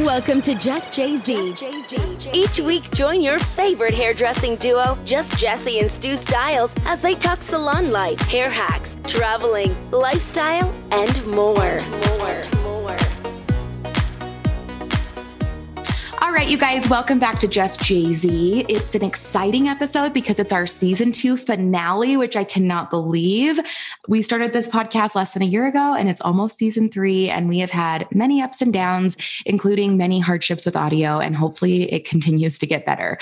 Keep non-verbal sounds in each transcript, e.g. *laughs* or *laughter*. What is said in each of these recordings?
Welcome to Just Jay Z. Each week, join your favorite hairdressing duo, Just Jesse and Stu Styles, as they talk salon life, hair hacks, traveling, lifestyle, and more. More. All right, you guys, welcome back to Just Jay Z. It's an exciting episode because it's our season two finale, which I cannot believe. We started this podcast less than a year ago, and it's almost season three. And we have had many ups and downs, including many hardships with audio, and hopefully it continues to get better.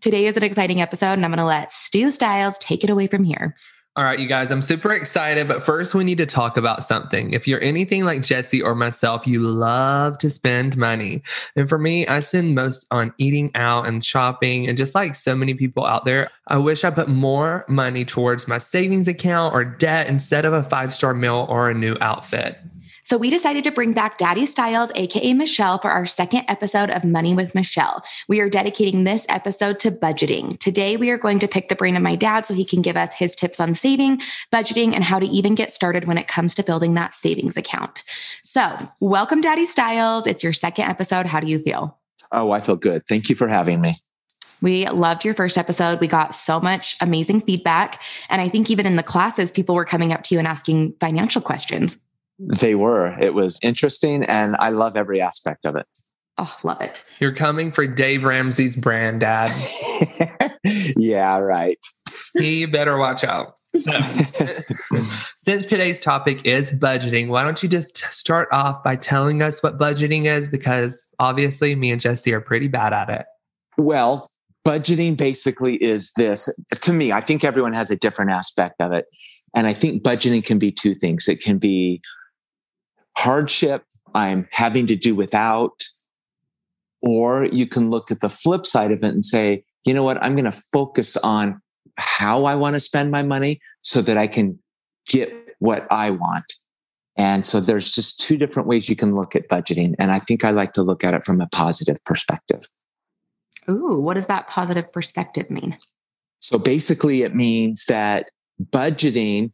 Today is an exciting episode, and I'm going to let Stu Styles take it away from here. All right, you guys, I'm super excited, but first we need to talk about something. If you're anything like Jesse or myself, you love to spend money. And for me, I spend most on eating out and shopping. And just like so many people out there, I wish I put more money towards my savings account or debt instead of a five star meal or a new outfit. So we decided to bring back Daddy Styles, aka Michelle, for our second episode of Money with Michelle. We are dedicating this episode to budgeting. Today, we are going to pick the brain of my dad so he can give us his tips on saving, budgeting, and how to even get started when it comes to building that savings account. So, welcome, Daddy Styles. It's your second episode. How do you feel? Oh, I feel good. Thank you for having me. We loved your first episode. We got so much amazing feedback. And I think even in the classes, people were coming up to you and asking financial questions. They were. It was interesting, and I love every aspect of it. Oh, love it. You're coming for Dave Ramsey's brand, Dad. *laughs* yeah, right. He better watch out. So, *laughs* since today's topic is budgeting, why don't you just start off by telling us what budgeting is? Because obviously, me and Jesse are pretty bad at it. Well, budgeting basically is this to me, I think everyone has a different aspect of it. And I think budgeting can be two things it can be hardship I'm having to do without. Or you can look at the flip side of it and say, you know what? I'm going to focus on how I want to spend my money so that I can get what I want. And so there's just two different ways you can look at budgeting. And I think I like to look at it from a positive perspective. Ooh, what does that positive perspective mean? So basically, it means that budgeting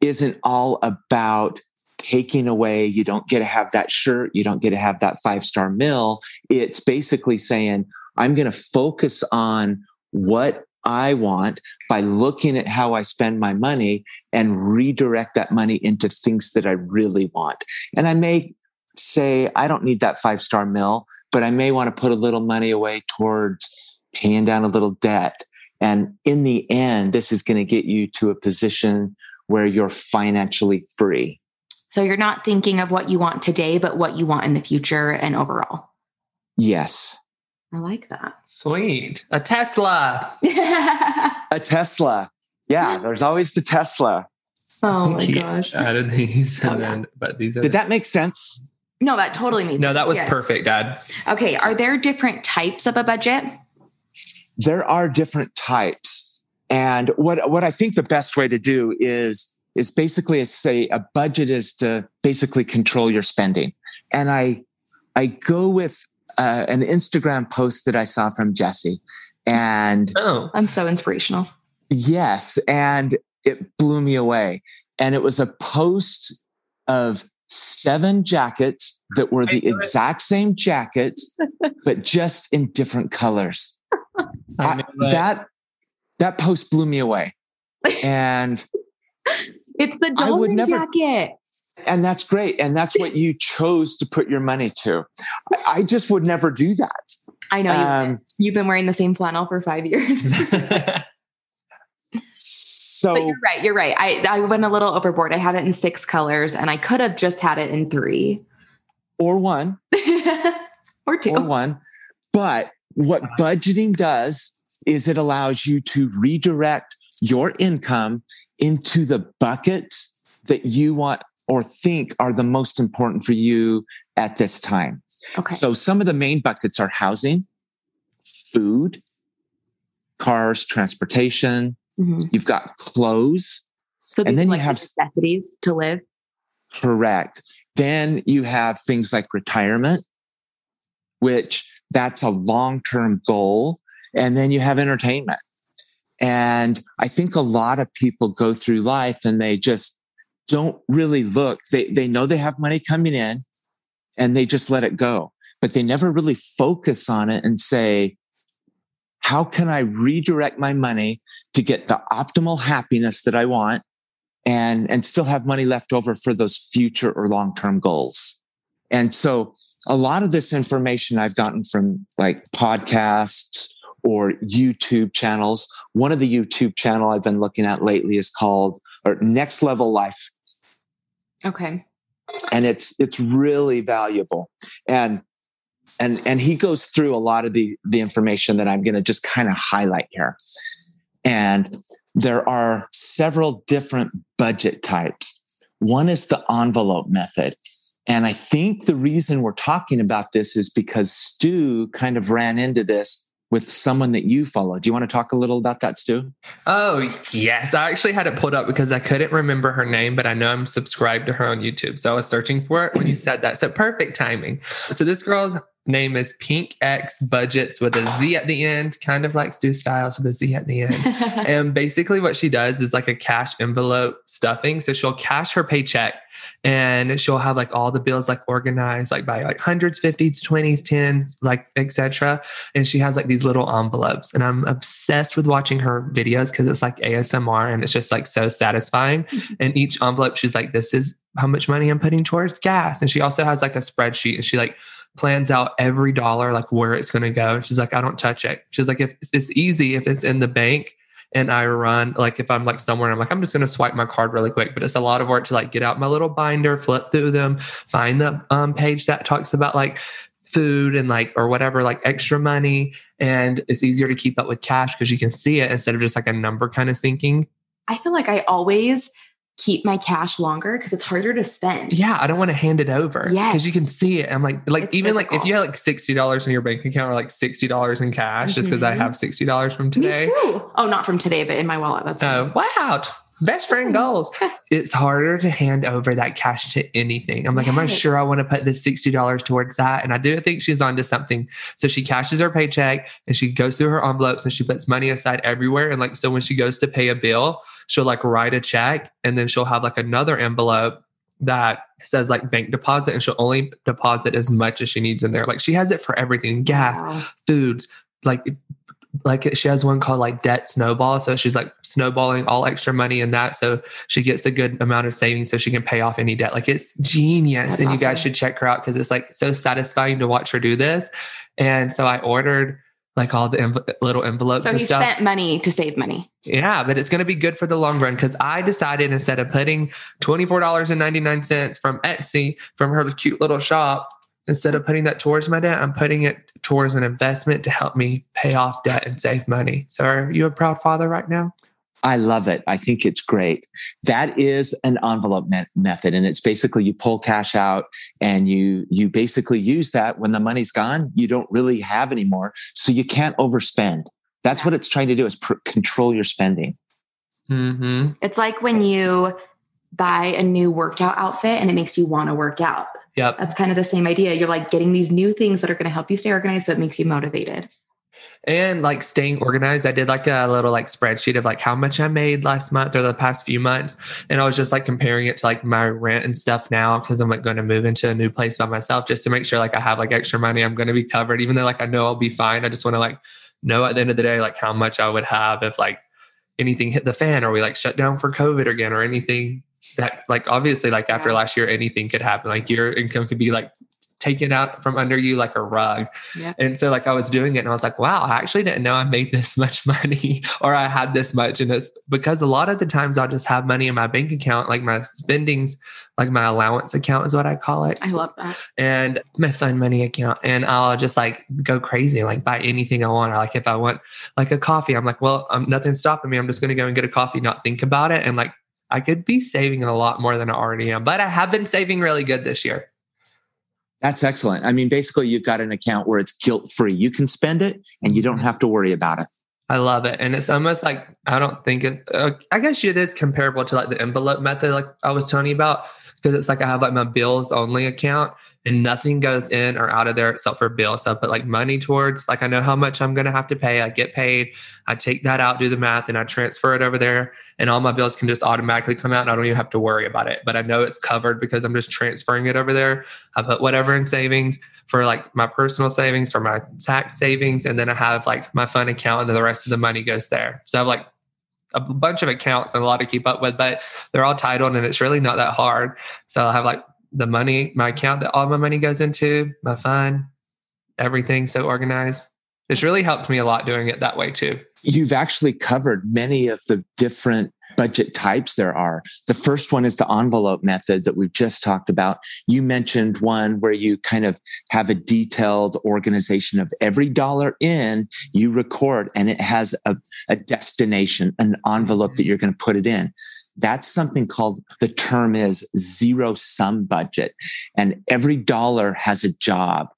isn't all about taking away, you don't get to have that shirt, you don't get to have that five star meal. It's basically saying, I'm going to focus on what I want by looking at how I spend my money and redirect that money into things that I really want. And I may say, I don't need that five star meal, but I may want to put a little money away towards paying down a little debt. And in the end, this is going to get you to a position where you're financially free. So you're not thinking of what you want today, but what you want in the future and overall. Yes. I like that. Sweet. A Tesla. *laughs* a Tesla. Yeah, there's always the Tesla. Oh my gosh. Added these and oh, then but these are Did that make sense? No, that totally made sense. No, sense. that was yes. perfect, Dad. Okay. Are there different types of a budget? There are different types. And what what I think the best way to do is is basically a, say a budget is to basically control your spending. And I, I go with uh, an Instagram post that I saw from Jesse, and oh, I'm so inspirational. Yes, and it blew me away. And it was a post of seven jackets that were the exact same jackets, *laughs* but just in different colors. I, that that post blew me away, and *laughs* it's the I would never, jacket. And that's great. And that's what you chose to put your money to. I just would never do that. I know um, you've been wearing the same flannel for five years. *laughs* so but you're right. You're right. I, I went a little overboard. I have it in six colors and I could have just had it in three. Or one. *laughs* or two. Or one. But what budgeting does is it allows you to redirect your income into the buckets that you want or think are the most important for you at this time. Okay. So some of the main buckets are housing, food, cars, transportation. Mm-hmm. You've got clothes. So and then like you have necessities to live. Correct. Then you have things like retirement, which that's a long-term goal. And then you have entertainment. And I think a lot of people go through life and they just don't really look. They, they know they have money coming in and they just let it go. but they never really focus on it and say, how can I redirect my money to get the optimal happiness that I want and, and still have money left over for those future or long term goals? And so a lot of this information I've gotten from like podcasts or YouTube channels. One of the YouTube channel I've been looking at lately is called or Next Level Life. Okay. And it's it's really valuable. And and and he goes through a lot of the the information that I'm going to just kind of highlight here. And there are several different budget types. One is the envelope method. And I think the reason we're talking about this is because Stu kind of ran into this with someone that you follow. Do you want to talk a little about that, Stu? Oh, yes. I actually had it pulled up because I couldn't remember her name, but I know I'm subscribed to her on YouTube. So I was searching for it when you said that. So perfect timing. So this girl's name is Pink X Budgets with a Z at the end, kind of like Stu Styles with a Z at the end. *laughs* and basically, what she does is like a cash envelope stuffing. So she'll cash her paycheck and she'll have like all the bills like organized like by like hundreds, fifties, twenties, tens, like etc. And she has like these little envelopes, and I'm obsessed with watching her videos because it's like ASMR and it's just like so satisfying. *laughs* and each envelope, she's like, "This is how much money I'm putting towards gas," and she also has like a spreadsheet, and she like plans out every dollar like where it's going to go. She's like, I don't touch it. She's like, if it's easy, if it's in the bank, and I run like if I'm like somewhere I'm like I'm just going to swipe my card really quick but it's a lot of work to like get out my little binder flip through them find the um, page that talks about like food and like or whatever like extra money and it's easier to keep up with cash because you can see it instead of just like a number kind of sinking I feel like I always keep my cash longer because it's harder to spend. Yeah, I don't want to hand it over. Yeah, Because you can see it. I'm like, like It's even like if you had like sixty dollars in your bank account or like sixty dollars in cash, just because I mm-hmm. have sixty dollars from today. Oh, not from today, but in my wallet. That's Oh, wow. Best friend goals. *laughs* It's harder to hand over that cash to anything. I'm like, am I Yes. sure I want to put this $60 towards that? And I do think she's onto something. So she cashes her paycheck and she goes through her envelopes and she puts money aside everywhere. And like, so when she goes to pay a bill, she'll like write a check and then she'll have like another envelope that says like bank deposit and she'll only deposit as much as she needs in there. Like she has it for everything gas, Wow. foods, like like she has one called like debt snowball. So she's like snowballing all extra money in that. So she gets a good amount of savings so she can pay off any debt. Like it's genius. That's and you guys should check her out because it's like so satisfying to watch her do this. And so I ordered like all the env- little envelopes So and he stuff. spent money to save money. Yeah, but it's going to be good for the long run because I decided instead of putting $24.99 from Etsy from her cute little shop, instead of putting that towards my debt, I'm putting it towards an investment to help me pay off debt and save money. So are you a proud father right now? I love it. I think it's great. That is an envelope me- method, and it's basically you pull cash out and you you basically use that when the money's gone. You don't really have anymore, so you can't overspend. That's what it's trying to do: is pr- control your spending. Mm-hmm. It's like when you buy a new workout outfit and it makes you want to work out. Yep. That's kind of the same idea. You're like getting these new things that are going to help you stay organized. So it makes you motivated. And like staying organized, I did like a little like spreadsheet of like how much I made last month or the past few months. And I was just like comparing it to like my rent and stuff now because I'm like going to move into a new place by myself just to make sure like I have like extra money. I'm going to be covered, even though like I know I'll be fine. I just want to like know at the end of the day like how much I would have if like anything hit the fan or we like shut down for COVID again or anything that like obviously like after Yeah. last year anything could happen. Like your income could be like taken out from under you like a rug. Yeah. And so like I was doing it and I was like, wow, I actually didn't know I made this *laughs* much money or I had this much. And it's because a lot of the times I'll just have money in my bank account, like my spendings, like my allowance account is what I call it. I love that. And my fun money account. And I'll just like go crazy, like buy anything I want. Or like if I want like a coffee, I'm like, well, I'm, nothing's stopping me. I'm just going to go and get a coffee, not think about it. And like I could be saving a lot more than I already am, but I have been saving really good this year. That's excellent. I mean, basically, you've got an account where it's guilt free. You can spend it, and you don't have to worry about it. I love it. And it's almost like, I don't think it's, uh, I guess it is comparable to like the envelope method, like I was telling you about. because it's like I have like my bills only account and nothing goes in or out of there except for bills. So I put like money towards, like I know how much I'm going to have to pay. I get paid. I take that out, do the math, and I transfer it over there. And all my bills can just automatically come out and I don't even have to worry about it. But I know it's covered because I'm just transferring it over there. I put whatever in savings for like my personal savings, for my tax savings. And then I have like my fun account and then the rest of the money goes there. So I have like a bunch of accounts and a lot to keep up with, but they're all titled and it's really not that hard. So I'll have like the money, my account that all my money goes into, my fund, everything so organized. It's really helped me a lot doing it that way too. You've actually covered many of the different budget types there are. The first one is the envelope method that we've just talked about. You mentioned one where you kind of have a detailed organization of every dollar in you record and it has a, a destination, an envelope that you're going to put it in. That's something called the term is zero sum budget. And every dollar has a job.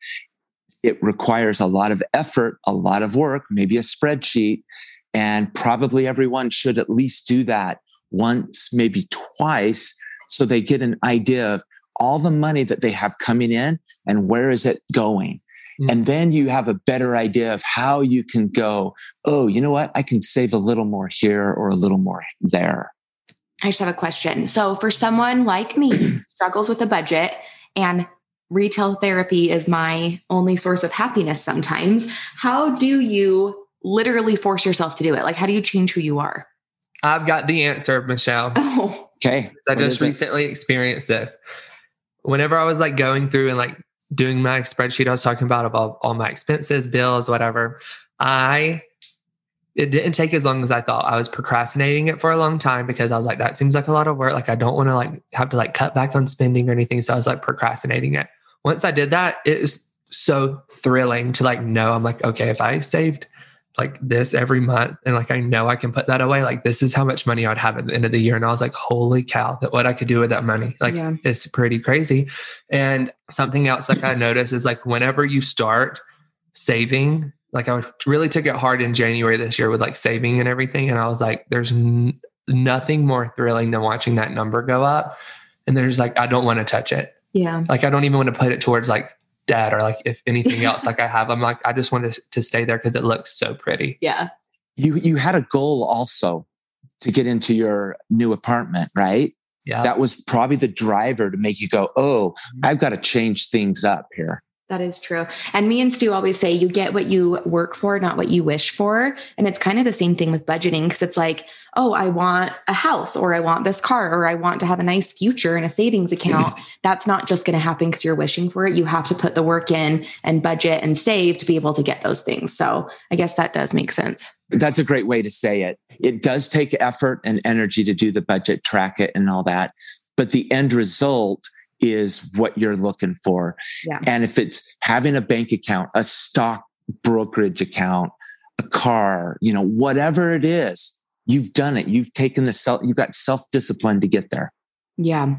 It requires a lot of effort, a lot of work, maybe a spreadsheet, and probably everyone should at least do that once, maybe twice, so they get an idea of all the money that they have coming in and where is it going. Mm-hmm. And then you have a better idea of how you can go, oh, you know what? I can save a little more here or a little more there. I just have a question. So, for someone like me, *clears throat* struggles with a budget and retail therapy is my only source of happiness sometimes, how do you literally force yourself to do it? Like, how do you change who you are? I've got the answer, Michelle. *laughs* Oh, okay. I just recently it? experienced this. Whenever I was like going through and like doing my spreadsheet, I was talking about about all my expenses, bills, whatever. I it didn't take as long as I thought. I was procrastinating it for a long time because I was like, that seems like a lot of work. Like I don't want to like have to like cut back on spending or anything. So I was like procrastinating it. Once I did that, it was so thrilling to like know I'm like, okay, if I saved like this every month and like I know I can put that away. Like this is how much money I'd have at the end of the year. And I was like, holy cow, that what I could do with that money. Like yeah. it's pretty crazy. And something else like I noticed is like whenever you start saving, like I really took it hard in January this year with like saving and everything. And I was like, there's n- nothing more thrilling than watching that number go up. And there's like, I don't want to touch it. Yeah. Like I don't even want to put it towards like debt or like if anything else like I have. I'm like, I just wanted to stay there because it looks so pretty. Yeah. You you had a goal also to get into your new apartment, right? Yeah. That was probably the driver to make you go, oh, mm-hmm. I've got to change things up here. That is true. And me and Stu always say you get what you work for, not what you wish for. And it's kind of the same thing with budgeting because it's like, oh, I want a house or I want this car or I want to have a nice future in a savings account. *clears throat* That's not just going to happen because you're wishing for it. You have to put the work in and budget and save to be able to get those things. So I guess that does make sense. That's a great way to say it. It does take effort and energy to do the budget, track it, and all that. But the end result is what you're looking for. Yeah. And if it's having a bank account, a stock brokerage account, a car, you know, whatever it is, you've done it. You've taken the self, you've got self discipline to get there. Yeah.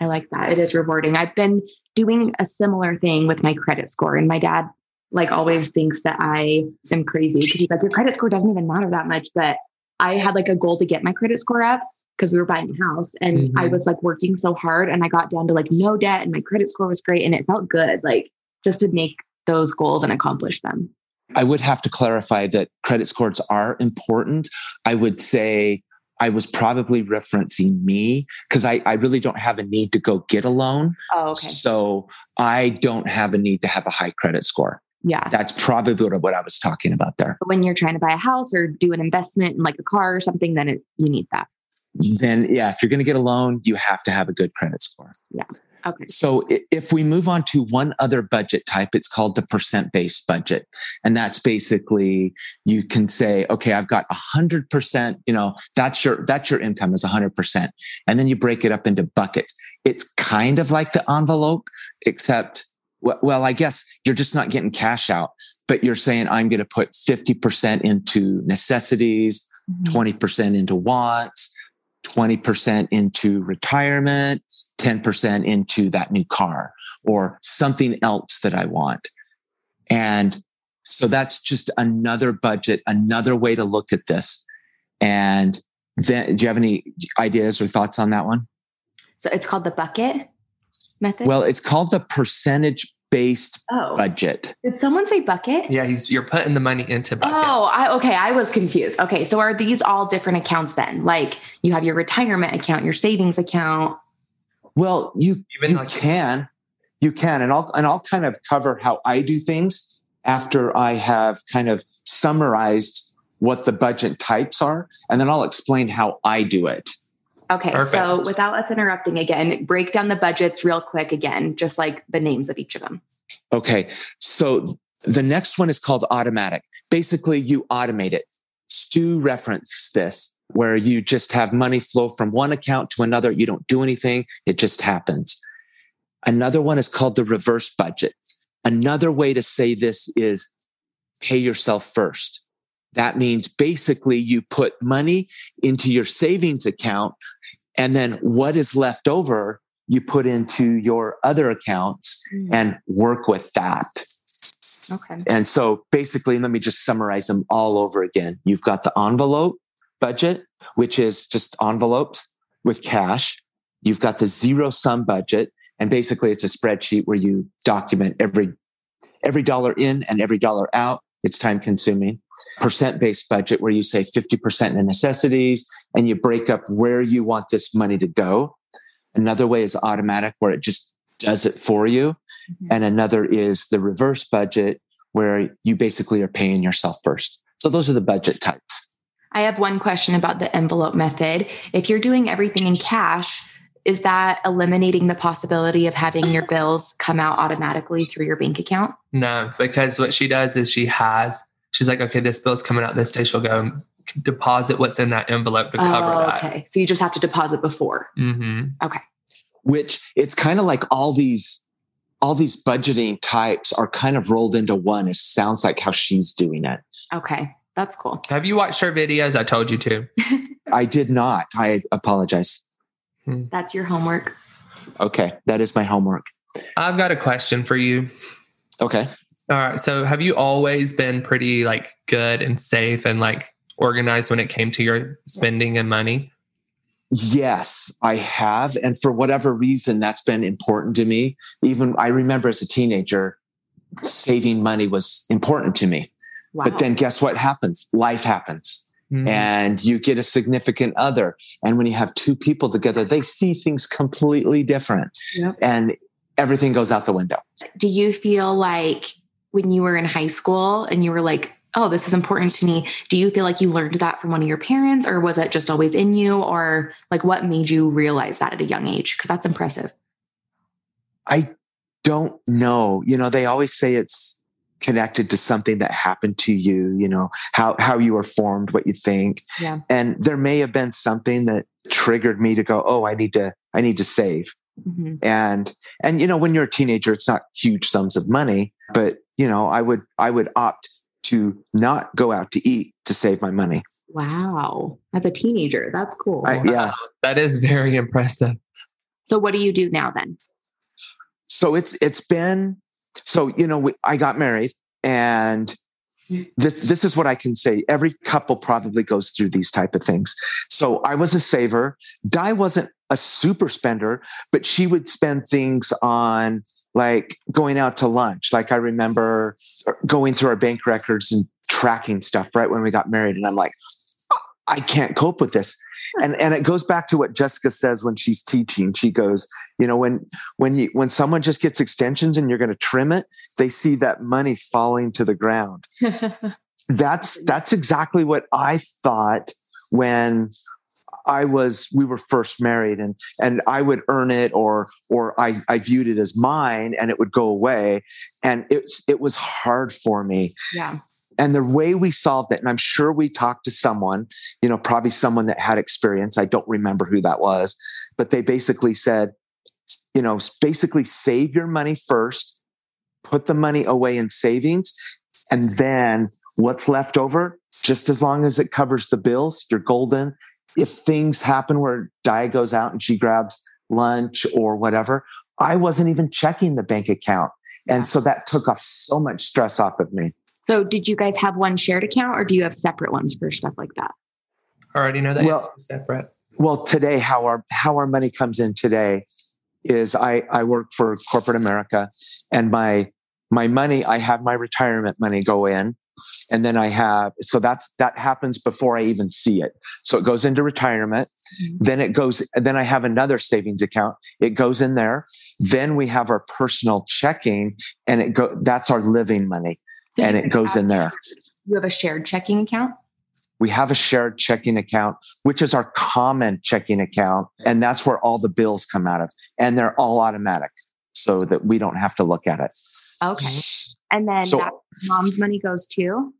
I like that. It is rewarding. I've been doing a similar thing with my credit score. And my dad, like, always thinks that I am crazy because he's like, your credit score doesn't even matter that much. But I had like a goal to get my credit score up because we were buying a house and mm-hmm. I was like working so hard and I got down to like no debt and my credit score was great and it felt good like just to make those goals and accomplish them. I would have to clarify that credit scores are important. I would say I was probably referencing me because I, I really don't have a need to go get a loan. Oh, okay. So I don't have a need to have a high credit score. Yeah. That's probably what I was talking about there. But when you're trying to buy a house or do an investment in like a car or something, then it, you need that then yeah, if you're going to get a loan, you have to have a good credit score. Yeah. Okay. So if we move on to one other budget type, it's called the percent based budget. And that's basically you can say, okay, I've got a hundred percent, you know, that's your, that's your income is a hundred percent. And then you break it up into buckets. It's kind of like the envelope, except, well, I guess you're just not getting cash out, but you're saying I'm going to put 50% into necessities, mm-hmm. 20% into wants, 20% into retirement, 10% into that new car or something else that I want. And so that's just another budget, another way to look at this. And then, do you have any ideas or thoughts on that one? So it's called the bucket method. Well, it's called the percentage based oh, budget. did someone say bucket? Yeah, he's you're putting the money into buckets. Oh, I, okay. I was confused. Okay, so are these all different accounts then? Like you have your retirement account, your savings account. Well, you Even you like- can, you can, and I'll and I'll kind of cover how I do things after I have kind of summarized what the budget types are, and then I'll explain how I do it. Okay, so without us interrupting again, break down the budgets real quick again, just like the names of each of them. Okay, so the next one is called automatic. Basically, you automate it. Stu referenced this, where you just have money flow from one account to another. You don't do anything; it just happens. Another one is called the reverse budget. Another way to say this is pay yourself first. That means basically you put money into your savings account and then what is left over, you put into your other accounts hmm. and work with that. Okay. And so basically, let me just summarize them all over again. You've got the envelope budget, which is just envelopes with cash. You've got the zero sum budget. And basically it's a spreadsheet where you document every, every dollar in and every dollar out. It's time consuming. Percent based budget where you say 50% in necessities and you break up where you want this money to go. Another way is automatic where it just does it for you. Mhm. And another is the reverse budget where you basically are paying yourself first. So those are the budget types. I have one question about the envelope method. If you're doing everything in cash, is that eliminating the possibility of having your bills come out automatically through your bank account? No, because what she does is she has, she's like, okay, this bill's coming out this day. She'll go deposit what's in that envelope to cover Oh, that. okay. So you just have to deposit before. hmm Okay. which it's kind of like all these all these budgeting types are kind of rolled into one it sounds like how she's doing it Okay. That's cool. Have you watched her videos? I told you to. *laughs* i did not i apologize Hmm. That's your homework. okay that is my homework I've got a question for you. okay All right. So have you always been pretty like good and safe and like organized when it came to your spending and money? yes i have and for whatever reason that's been important to me even i remember as a teenager saving money was important to me Wow. but then guess what happens life happens Mhm. and you get a significant other. And when you have two people together, they see things completely different Yep. and everything goes out the window. do you feel like when you were in high school and you were like, oh, this is important to me, do you feel like you learned that from one of your parents or was it just always in you? Or like what made you realize that at a young age? Because that's impressive. I don't know. You know, they always say it's connected to something that happened to you, you know, how, how you were formed, what you think. Yeah. And there may have been something that triggered me to go, oh, I need to, I need to save. Mhm. and and you know when you're a teenager it's not huge sums of money but you know i would i would opt to not go out to eat to save my money Wow. As a teenager, that's cool. I, yeah That is very impressive. so what do you do now then? so it's it's been so you know we, i got married and this this is what i can say. Every couple probably goes through these type of things. So i was a saver. Di wasn't a super spender but she would spend things on like going out to lunch. Like i remember uh, going through our bank records and tracking stuff right when we got married and i'm like i can't cope with this and and it goes back to what jessica says when she's teaching. She goes you know when when you when someone just gets extensions and you're going to trim it they see that money falling to the ground. *laughs* That's that's exactly what i thought when i was we were first married and and i would earn it or or i i viewed it as mine and it would go away. And it's it was hard for me. Yeah. And the way we solved it and i'm sure we talked to someone you know probably someone that had experience i don't remember who that was but they basically said you know basically save your money first put the money away in savings and then what's left over just as long as it covers the bills you're golden. If things happen where di goes out and she grabs lunch or whatever i wasn't even checking the bank account. And so that took off so much stress off of me So did you guys have one shared account or do you have separate ones for stuff like that? I already know that Well- separate. Well, today, how our how our money comes in today is I I work for corporate America, and my my money I have my retirement money go in, and then I have so that's that happens before I even see it. So it goes into retirement, mm-hmm. then it goes. Then I have another savings account. It goes in there. Then we have our personal checking, and it go that's our living money, and it goes in there. You have a shared checking account we have a shared checking account, which is our common checking account. And that's where all the bills come out of. And they're all automatic so that we don't have to look at it. Okay. And then so, mom's money goes too?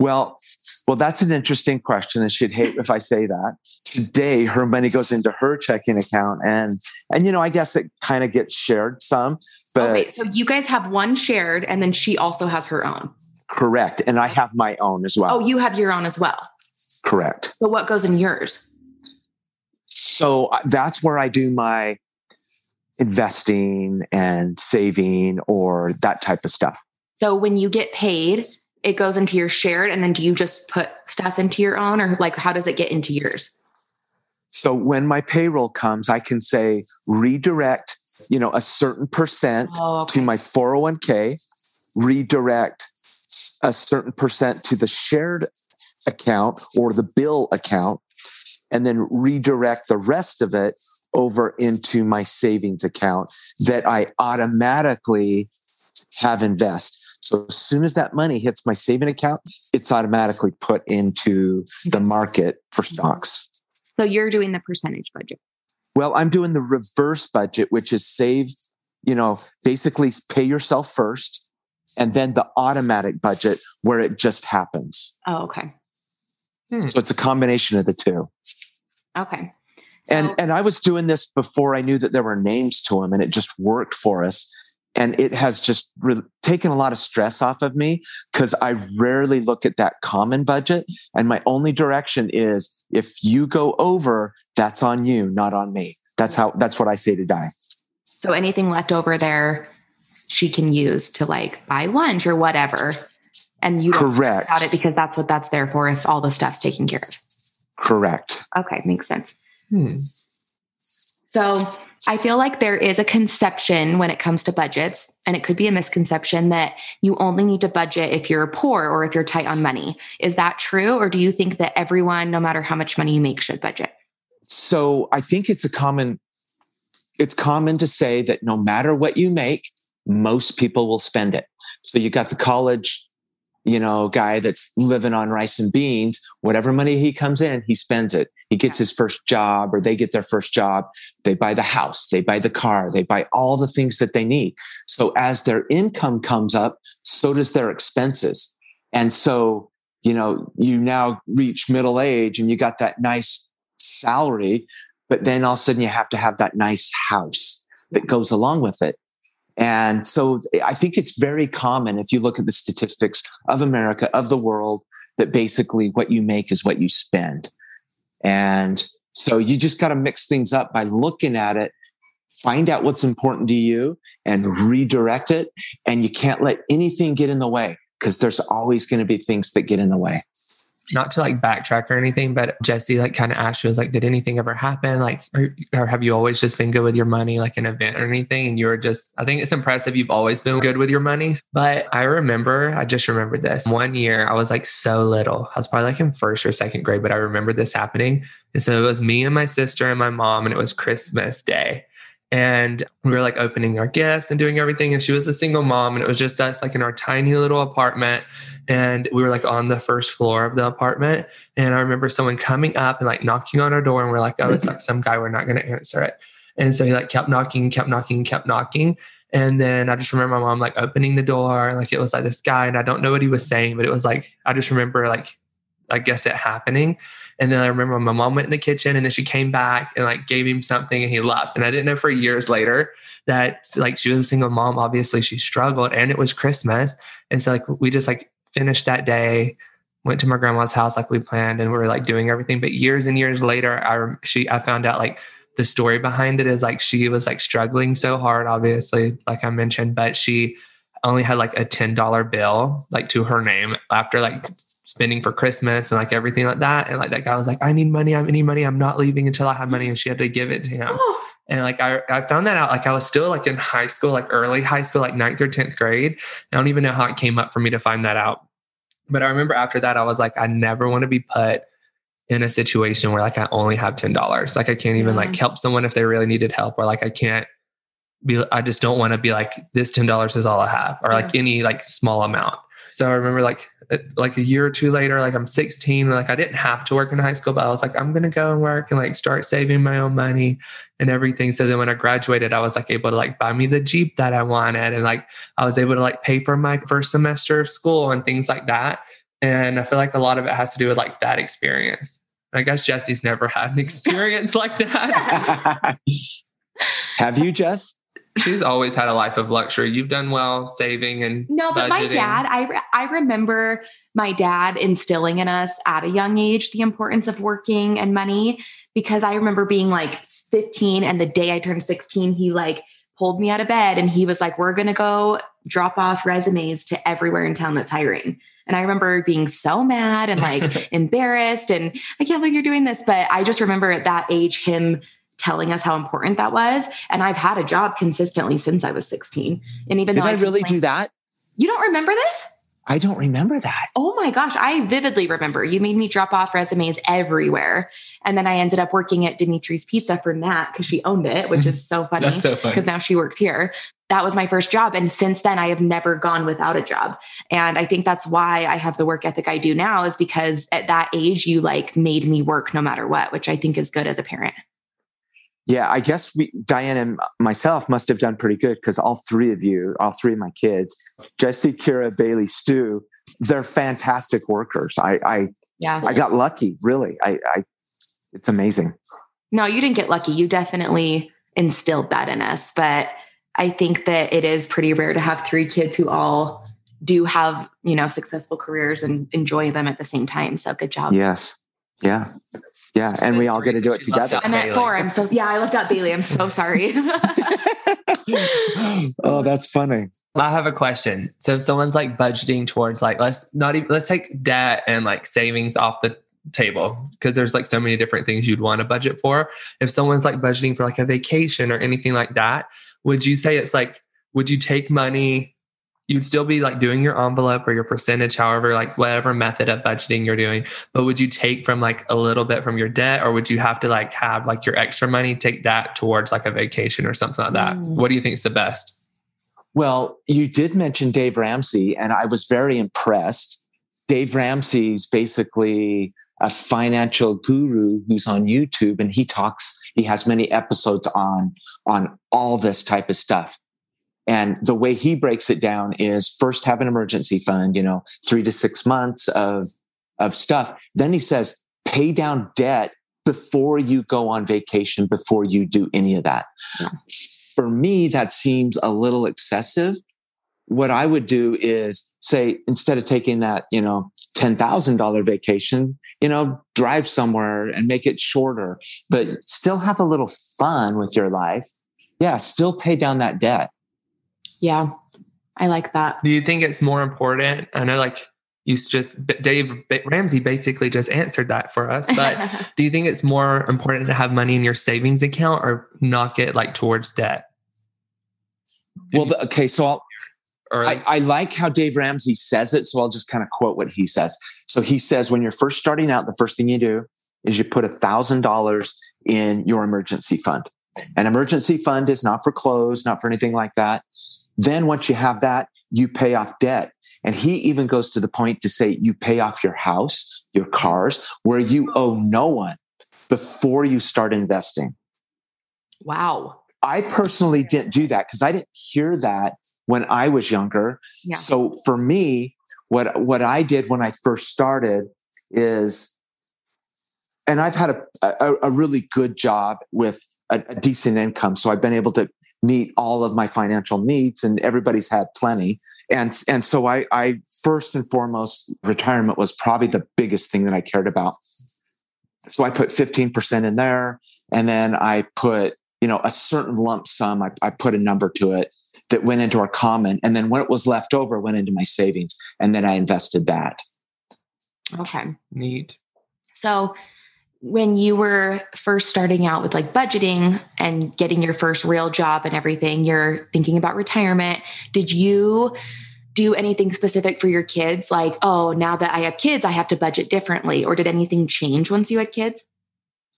Well, well, that's an interesting question, and she'd hate if I say that. Today, her money goes into her checking account, and and you know, I guess it kind of gets shared some. But okay, so you guys have one shared, and then she also has her own. Correct. And I have my own as well. Oh, you have your own as well. Correct. So what goes in yours? So uh, that's where I do my investing and saving or that type of stuff. So when you get paid, it goes into your shared and then do you just put stuff into your own or like how does it get into yours? So when my payroll comes, I can say redirect, you know, a certain percent oh, okay. to my 401k, redirect a certain percent to the shared account or the bill account and then redirect the rest of it over into my savings account that I automatically have invest. So as soon as that money hits my saving account, it's automatically put into the market for stocks. So you're doing the percentage budget. Well, I'm doing the reverse budget, which is save, you know, basically pay yourself first and then the automatic budget where it just happens. Oh, okay. Hmm. So it's a combination of the two. Okay. So- and and I was doing this before I knew that there were names to them, and it just worked for us. And it has just re- taken a lot of stress off of me because I rarely look at that common budget. And my only direction is if you go over, that's on you, not on me. That's how, that's what I say to Di. So anything left over there, she can use to like buy lunch or whatever. And you don't Correct. about it because that's what that's there for if all the stuff's taken care of. Correct. Okay, makes sense. Hmm. So I feel like there is a conception when it comes to budgets, and it could be a misconception that you only need to budget if you're poor or if you're tight on money. Is that true? Or do you think that everyone, no matter how much money you make, should budget? So I think it's a common, it's common to say that no matter what you make, most people will spend it. So you got the college, you know, guy that's living on rice and beans. Whatever money he comes in, he spends it. He gets his first job or they get their first job. They buy the house, they buy the car, they buy all the things that they need. So as their income comes up, so does their expenses. And so, you know, you now reach middle age and you got that nice salary, but then all of a sudden you have to have that nice house that goes along with it. And so I think it's very common if you look at the statistics of America, of the world, that basically what you make is what you spend. And so you just got to mix things up by looking at it, find out what's important to you and redirect it. And you can't let anything get in the way because there's always going to be things that get in the way not to like backtrack or anything, but Jesse like kind of asked you was like, did anything ever happen? Like, or, or, have you always just been good with your money, like an event or anything? And you were just, I think it's impressive. You've always been good with your money. But I remember, I just remembered this one year. I was like so little. I was probably like in first or second grade, but I remember this happening. And so it was me and my sister and my mom, and it was Christmas Day and we were like opening our gifts and doing everything and she was a single mom and it was just us like in our tiny little apartment and we were like on the first floor of the apartment. And i remember someone coming up and like knocking on our door and we're like oh it's like some guy we're not going to answer it. And so he like kept knocking kept knocking kept knocking. And then i just remember my mom like opening the door and like it was like this guy and i don't know what he was saying but it was like i just remember like i guess it happening and then I remember my mom went in the kitchen and then she came back and like gave him something and he left. And I didn't know for years later that like she was a single mom. Obviously she struggled and it was Christmas. And so like we just like finished that day, went to my grandma's house like we planned, and we were like doing everything. But years and years later, I she I found out like the story behind it is like she was like struggling so hard, obviously, like I mentioned, but she only had like a $10 bill like to her name after like spending for Christmas and like everything like that. And like that guy was like, I need money. I need money. I'm not leaving until I have money. And she had to give it to him. Oh, And like I, I found that out like I was still like in high school, like early high school, like ninth or 10th grade. I don't even know how it came up for me to find that out. But I remember after that, I was like, I never want to be put in a situation where like I only have $10. Like I can't even Yeah. like help someone if they really needed help, or like I can't be I just don't want to be like this $10 is all I have, or like any like small amount. So I remember like Uh, like a year or two later, like I'm 16, like I didn't have to work in high school, but I was like, I'm gonna go and work and like start saving my own money and everything. So then when I graduated, I was like able to like buy me the Jeep that I wanted. And like I was able to like pay for my first semester of school and things like that. And I feel like a lot of it has to do with like that experience. I guess Jesse's never had an *laughs* experience like that. *laughs* have you, Jess? She's always had a life of luxury. You've done well saving and No, but my dad, I re- I remember my dad instilling in us at a young age the importance of working and money because I remember being like 15 and the day I turned 16, he like pulled me out of bed and he was like, "We're going to go drop off resumes to everywhere in town that's hiring." And I remember being so mad and like *laughs* embarrassed and I can't believe you're doing this, but I just remember at that age him telling us how important that was and I've had a job consistently since I was 16. And even Did though I really do that? you don't remember this? I don't remember that. Oh my gosh, I vividly remember you made me drop off resumes everywhere. And then I ended up working at Dimitri's Pizza for Nat because she owned it, which is so *laughs* funny That's so funny. because now she works here. That was my first job. And since then, I have never gone without a job. And I think that's why I have the work ethic I do now, is because at that age, you like made me work no matter what, which I think is good as a parent. Yeah, I guess we, Diane and myself must have done pretty good because all three of you, all three of my kids, Jesse, Kira, Bailey, Stu, they're fantastic workers. I, I, Yeah. I got lucky, really. I, I, it's amazing. No, you didn't get lucky. You definitely instilled that in us. But I think that it is pretty rare to have three kids who all do have, you know, successful careers and enjoy them at the same time. So good job. Yes. Yeah. Yeah. And we all get to do it together. I'm at four. I'm so yeah, I left out Bailey. I'm so sorry. *laughs* *laughs* oh, that's funny. I have a question. So if someone's like budgeting towards like let's not even let's take debt and like savings off the table because there's like so many different things you'd want to budget for. If someone's like budgeting for like a vacation or anything like that, would you say it's like would you take money you'd still be like doing your envelope or your percentage however like whatever method of budgeting you're doing but would you take from like a little bit from your debt or would you have to like have like your extra money take that towards like a vacation or something like that Mm. what do you think is the best Well, you did mention Dave Ramsey, and I was very impressed. Dave Ramsey's basically a financial guru who's on YouTube, and he talks. He has many episodes on on all this type of stuff. And the way he breaks it down is first have an emergency fund, you know, three to six months of of stuff. Then he says pay down debt before you go on vacation, before you do any of that. Yeah. For me, that seems a little excessive. What I would do is say, instead of taking that, you know, $10,000 vacation, you know, drive somewhere and make it shorter, but still have a little fun with your life. Yeah, still pay down that debt. Yeah. I like that. Do you think it's more important? I know, like you just Dave Ramsey basically just answered that for us. But *laughs* do you think it's more important to have money in your savings account or knock it like towards debt? Well, the, okay, so I'll, Or I, I like how Dave Ramsey says it, so I'll just kind of quote what he says. So he says, when you're first starting out, the first thing you do is you put a thousand dollars in your emergency fund. An emergency fund is not for clothes, not for anything like that. Then once you have that, you pay off debt. And he even goes to the point to say you pay off your house, your cars, where you owe no one before you start investing. wow. I personally didn't do that because I didn't hear that when I was younger. Yeah. So for me, what what I did when I first started is, and I've had a a, a really good job with a, a decent income, so I've been able to meet all of my financial needs, and everybody's had plenty. And and so I I first and foremost, retirement was probably the biggest thing that I cared about. So I put fifteen percent in there, and then I put you know a certain lump sum. I, I put a number to it that went into our common. And then what was left over went into my savings. And then I invested that. Okay. Neat. So, when you were first starting out with like budgeting and getting your first real job and everything, you're thinking about retirement. Did you do anything specific for your kids? Like, oh, now that I have kids, I have to budget differently. Or did anything change once you had kids?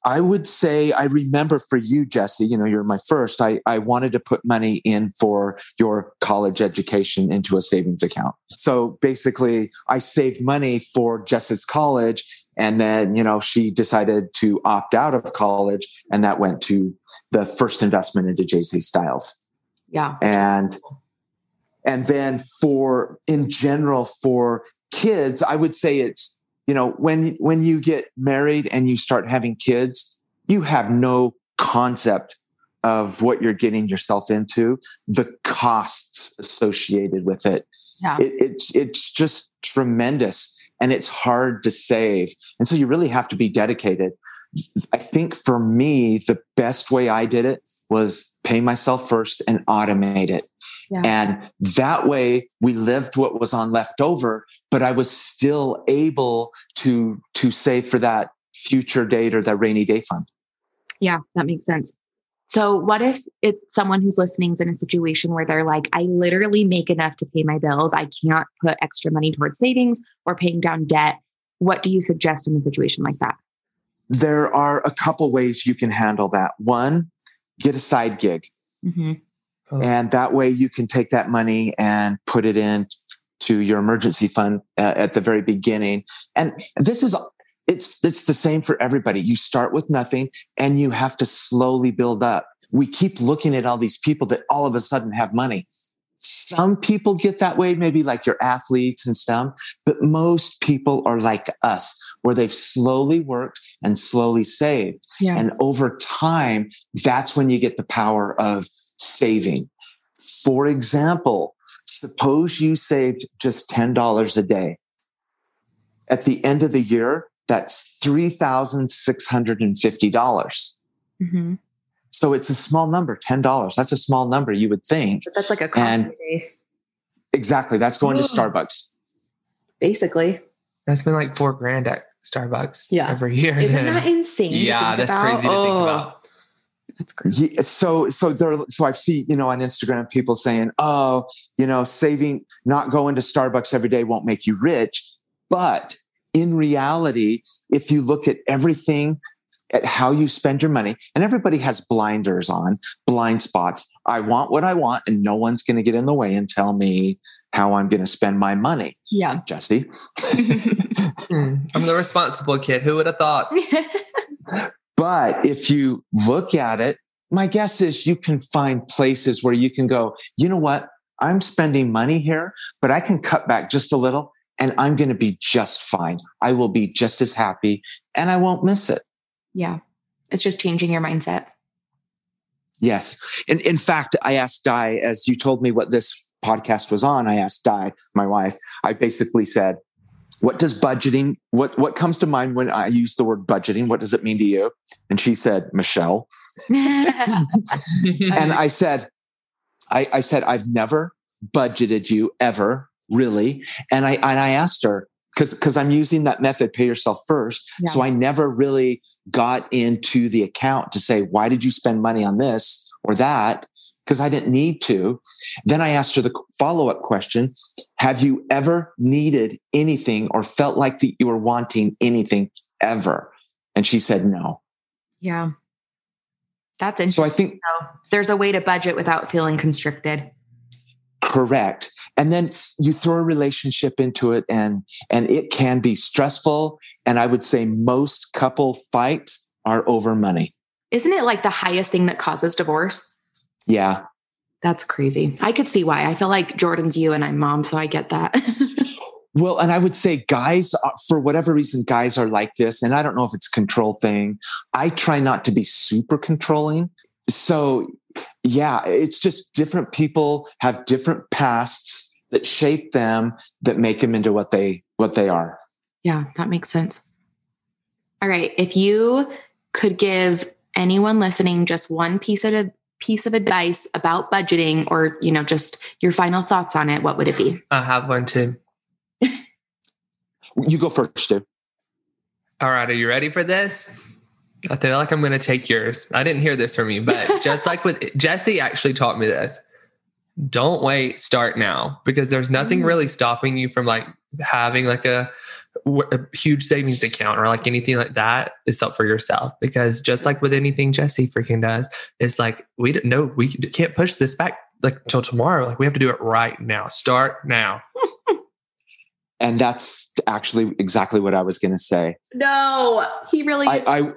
I would say I remember for you, Jesse, you know, you're my first. I, I wanted to put money in for your college education into a savings account. So basically, I saved money for Jess's college. And then, you know, she decided to opt out of college, and that went to the first investment into JZ Styles. Yeah. And and then for in general for kids, I would say it's you know when when you get married and you start having kids you have no concept of what you're getting yourself into the costs associated with it, yeah. it it's it's just tremendous and it's hard to save and so you really have to be dedicated i think for me the best way i did it was pay myself first and automate it Yeah. and that way we lived what was on left over but i was still able to to save for that future date or that rainy day fund Yeah, that makes sense. So, what if it's someone who's listening is in a situation where they're like, I literally make enough to pay my bills. I can't put extra money towards savings or paying down debt. What do you suggest in a situation like that? there are a couple ways you can handle that one get a side gig Mm-hmm. Oh. and that way you can take that money and put it in to your emergency fund uh, at the very beginning and this is it's it's the same for everybody you start with nothing and you have to slowly build up we keep looking at all these people that all of a sudden have money some people get that way maybe like your athletes and stuff but most people are like us where they've slowly worked and slowly saved Yeah. and over time, that's when you get the power of saving. For example, suppose you saved just $10 a day. At the end of the year, that's $3,650. hmm So it's a small number, $10. That's a small number, you would think. But that's like a coffee And- day, Exactly. That's going to Oh. Starbucks. basically. That's been like four grand at Starbucks Yeah. every year. Isn't then. that insane? yeah, that's about? crazy to think Oh, about. That's crazy. Yeah, so so there so I see you know on Instagram people saying oh you know saving not going to Starbucks every day won't make you rich but in reality if you look at everything at how you spend your money and everybody has blinders on blind spots I want what I want and no one's going to get in the way and tell me how I'm going to spend my money Yeah. Jesse *laughs* Hmm, I'm the responsible kid. Who would have thought? *laughs* But if you look at it, my guess is you can find places where you can go, you know what? I'm spending money here, but I can cut back just a little and I'm going to be just fine. I will be just as happy and I won't miss it. yeah. It's just changing your mindset. Yes. In, in fact, I asked Di, as you told me what this podcast was on, I asked Di, my wife, I basically said, what does budgeting, what, what comes to mind when I use the word budgeting? What does it mean to you? And she said, Michelle, *laughs* and I said, I, I said, I've never budgeted you ever, really. And I and I asked her because because I'm using that method, pay yourself first. Yeah. So I never really got into the account to say, why did you spend money on this or that? Because I didn't need to. Then I asked her the follow up question Have you ever needed anything or felt like that you were wanting anything ever? And she said, no. yeah. That's interesting. So. I think So there's a way to budget without feeling constricted. correct and then you throw a relationship into it and and it can be stressful and i would say most couple fights are over money Isn't it like the highest thing that causes divorce? yeah That's crazy. I could see why. I feel like Jordan's you and I'm mom, so I get that. *laughs* well and i would say guys uh, for whatever reason guys are like this and i don't know if it's a control thing i try not to be super controlling so yeah it's just different people have different pasts that shape them that make them into what they what they are yeah, that makes sense. All right. If you could give anyone listening just one piece of a piece of advice about budgeting or, you know, just your final thoughts on it, what would it be? I have one too. You go first, Stu. All right, are you ready for this? I feel like I'm going to take yours. I didn't hear this from you, but *laughs* just like with Jesse actually taught me this. Don't wait, start now because there's nothing Mm. really stopping you from like having like a, a huge savings account or like anything like that is up for yourself because just like with anything Jesse freaking does, it's like we don't know we can't push this back like till tomorrow. Like we have to do it right now. Start now. *laughs* And that's actually exactly what I was going to say. No, he really I- is. I-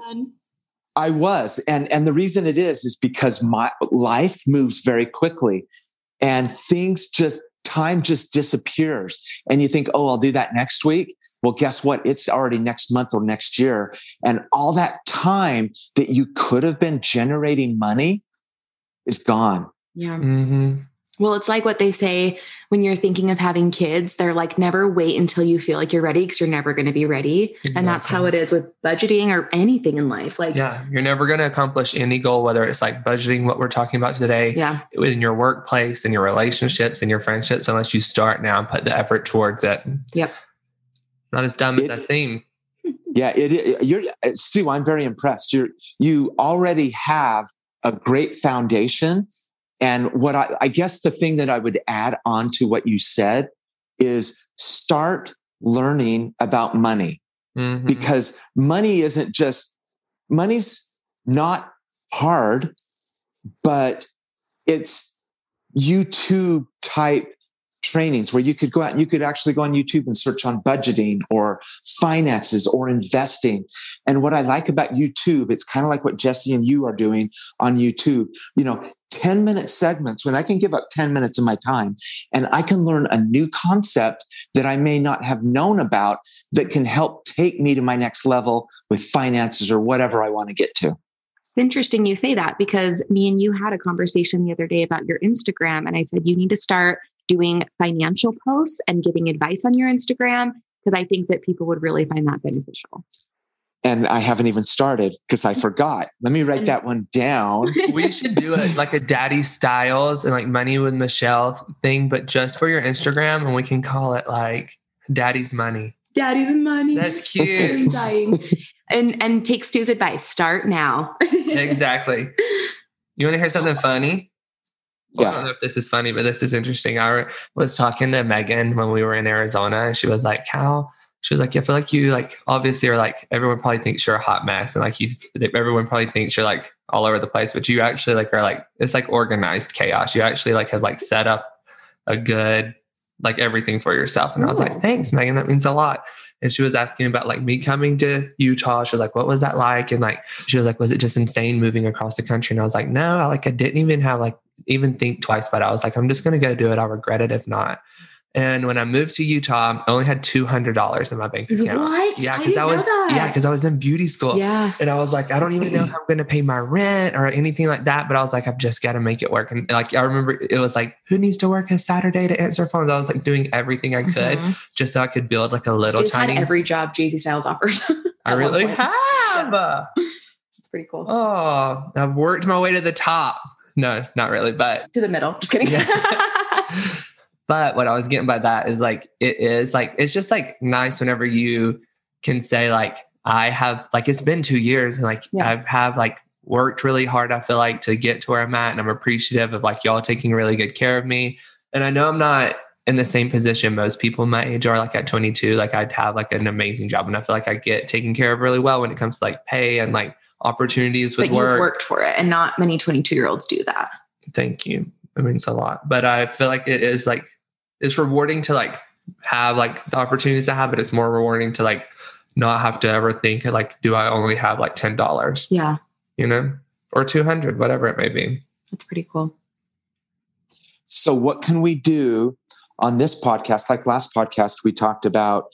I was, and and the reason it is is because my life moves very quickly, and things just time just disappears, and you think, oh, I'll do that next week. Well, guess what? It's already next month or next year, and all that time that you could have been generating money is gone. Yeah. Mm-hmm. Well, it's like what they say when you're thinking of having kids. They're like, never wait until you feel like you're ready because you're never going to be ready. And that's how it is with budgeting or anything in life. Like, Yeah, you're never going to accomplish any goal, whether it's like budgeting, what we're talking about today, yeah. in your workplace, in your relationships, in your friendships, unless you start now and put the effort towards it. Yep. Not as dumb as It- that seems. Yeah, it, it you're uh, Stu. I'm very impressed. You're you already have a great foundation, and what I, I guess the thing that I would add on to what you said is start learning about money Mhm. because money isn't just money's not hard, but it's YouTube type trainings where you could go out and you could actually go on YouTube and search on budgeting or finances or investing. And what I like about YouTube, it's kind of like what Jesse and you are doing on YouTube. You know, 10 minute segments when I can give up 10 minutes of my time and I can learn a new concept that I may not have known about that can help take me to my next level with finances or whatever I want to get to. It's interesting you say that because me and you had a conversation the other day about your Instagram. And I said, you need to start doing financial posts and giving advice on your Instagram because I think that people would really find that beneficial. And I haven't even started because I *laughs* forgot. Let me write that one down. we should do it like a daddy styles and like money with Michelle thing, but just for your Instagram, and we can call it like daddy's money. Daddy's money. That's I'm cute. dying. and and take Stu's advice. Start now. *laughs* exactly. You want to hear something funny? Well, I don't know if this is funny, but this is interesting. I was talking to Megan when we were in Arizona, and she was like, "How?" She was like, "I feel like you like obviously are like everyone probably thinks you're a hot mess, and like you, everyone probably thinks you're like all over the place, but you actually like are like it's like organized chaos. You actually like have like set up a good like everything for yourself." And I was like, "Thanks, Megan. That means a lot." And she was asking about like me coming to Utah. She was like, "What was that like?" And like she was like, "Was it just insane moving across the country?" And I was like, "No, I like I didn't even have like even think twice about it. I was like, I'm just gonna go do it. I'll regret it if not." And when I moved to Utah, I only had two hundred dollars in my bank account. What? Yeah, because I, know was yeah, because I was in beauty school. Yeah. And I was like, I don't even know how I'm going to pay my rent or anything like that. But I was like, I've just got to make it work. And like, I remember it was like, who needs to work a Saturday to answer phones? I was like doing everything I could Mhm. just so I could build like a little tiny had every job JZ Styles offers. *laughs* I really have. *laughs* It's pretty cool. Oh, I've worked my way to the top. No, not really. But to the middle. Just kidding. *laughs* *laughs* but what I was getting by that is like it is like it's just like nice whenever you can say like I have like it's been two years and like Yeah. I have like worked really hard. I feel like to get to where I'm at, and I'm appreciative of like y'all taking really good care of me. And I know I'm not in the same position most people my age are like at 22 like i'd have like an amazing job and i feel like i get taken care of really well when it comes to like pay and like opportunities with but work. you've worked for it, and not many 22 year olds do that. thank you. It means a lot. But i feel like it is like it's rewarding to like have like the opportunities to have but it's more rewarding to like not have to ever think like do i only have like $10 Yeah, you know? Or 200 whatever it may be. That's pretty cool. So, what can we do on this podcast? Like last podcast, we talked about,